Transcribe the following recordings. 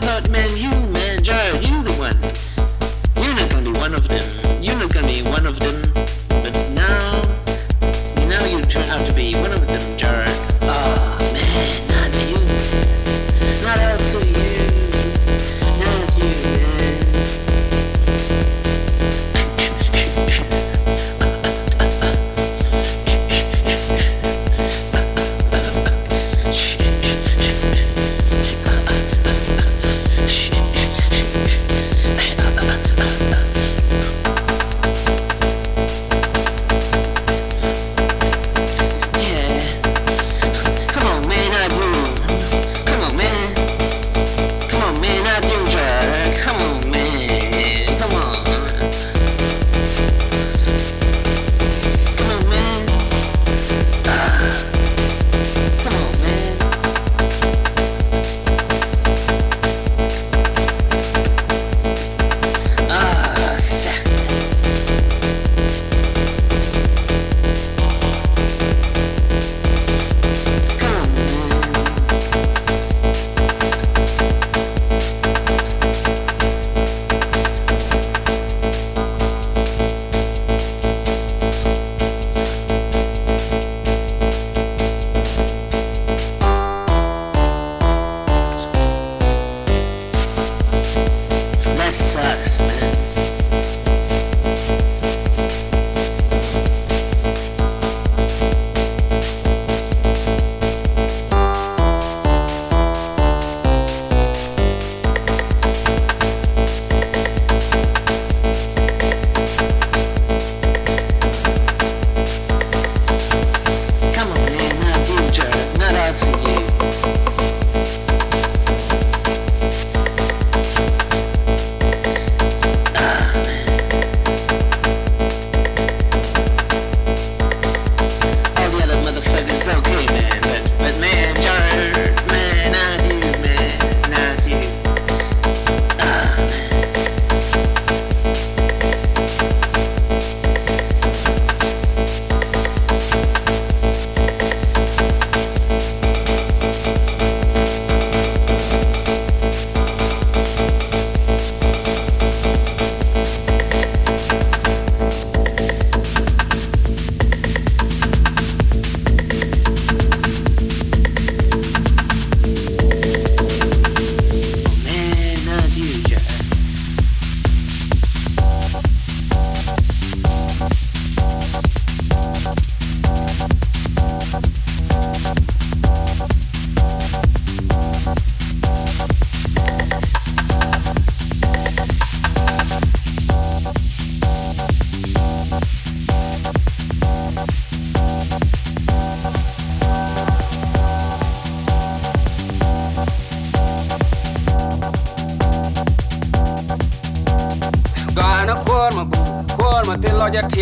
Thought, man, you,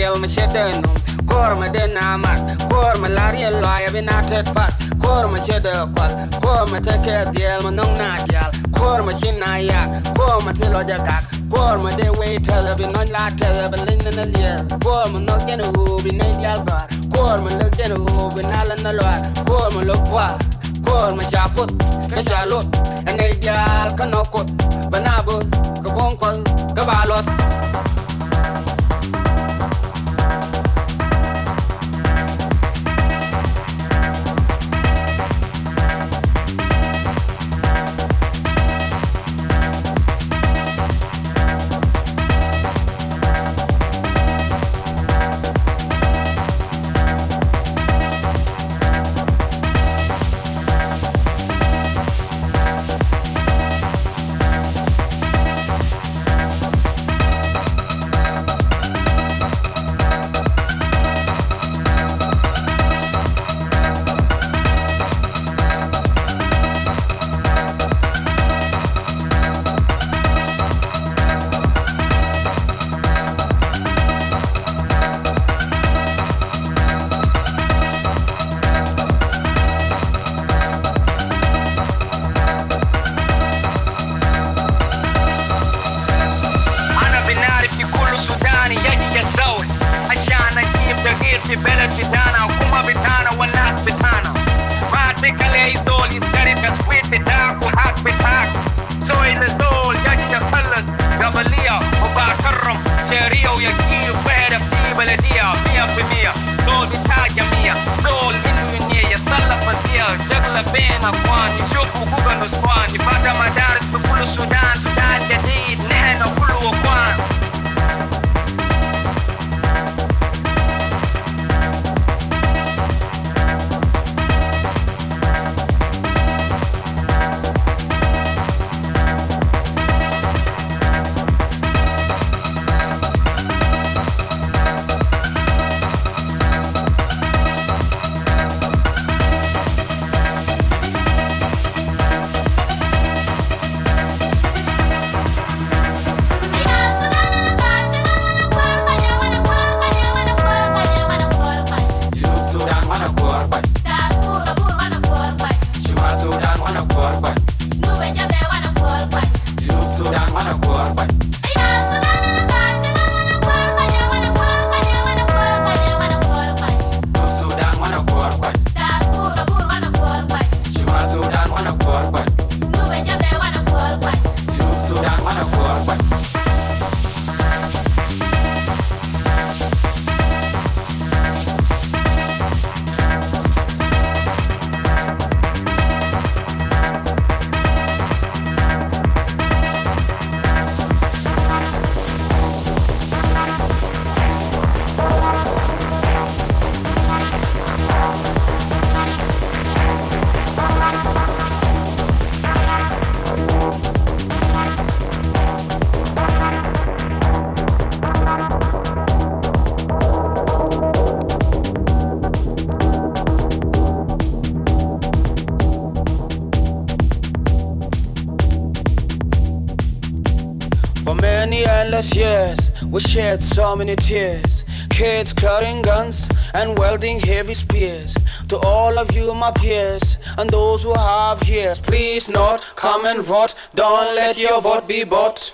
loja tiel ma shedeno korma de namat korma lariel loya binatet pat korma shede kwal korma te ke diel ma nong na dial korma china ya korma te loja gak korma de we tele bi non la tele bi lin na lia korma no gen hu bi dial gar korma lo gen hu bi na la na lo korma lo kwa korma chaput ka chalot ene dial ka nokot banabos ka bonkol ka balos endless years, we shed so many tears. Kids carrying guns and wielding heavy spears. To all of you, my peers, and those who have ears, please not come and vote. Don't let your vote be bought.